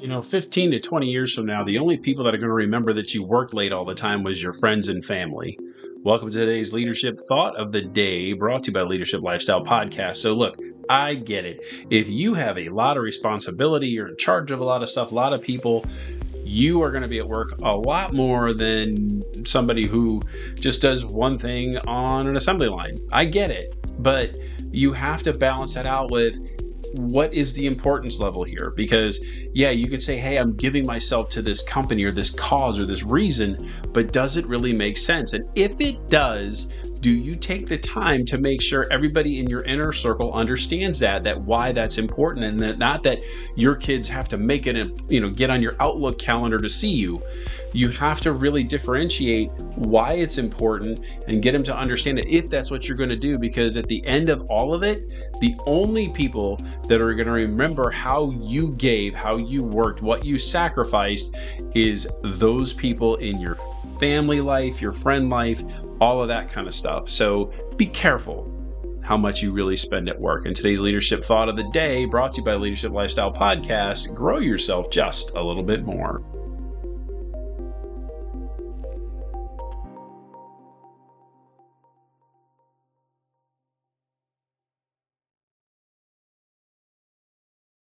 You know, 15 to 20 years from now, the only people that are going to remember that you worked late all the time was your friends and family. Welcome to today's Leadership Thought of the Day, brought to you by Leadership Lifestyle Podcast. So, look, I get it. If you have a lot of responsibility, you're in charge of a lot of stuff, a lot of people, you are going to be at work a lot more than somebody who just does one thing on an assembly line. I get it. But you have to balance that out with what is the importance level here? Because, yeah, you could say, hey, I'm giving myself to this company or this cause or this reason, but does it really make sense? And if it does, do you take the time to make sure everybody in your inner circle understands that that why that's important and that not that your kids have to make it you know get on your outlook calendar to see you. You have to really differentiate why it's important and get them to understand it if that's what you're going to do because at the end of all of it the only people that are going to remember how you gave how you worked what you sacrificed is those people in your family life your friend life all of that kind of stuff. So be careful how much you really spend at work. And today's leadership thought of the day, brought to you by Leadership Lifestyle Podcast, grow yourself just a little bit more.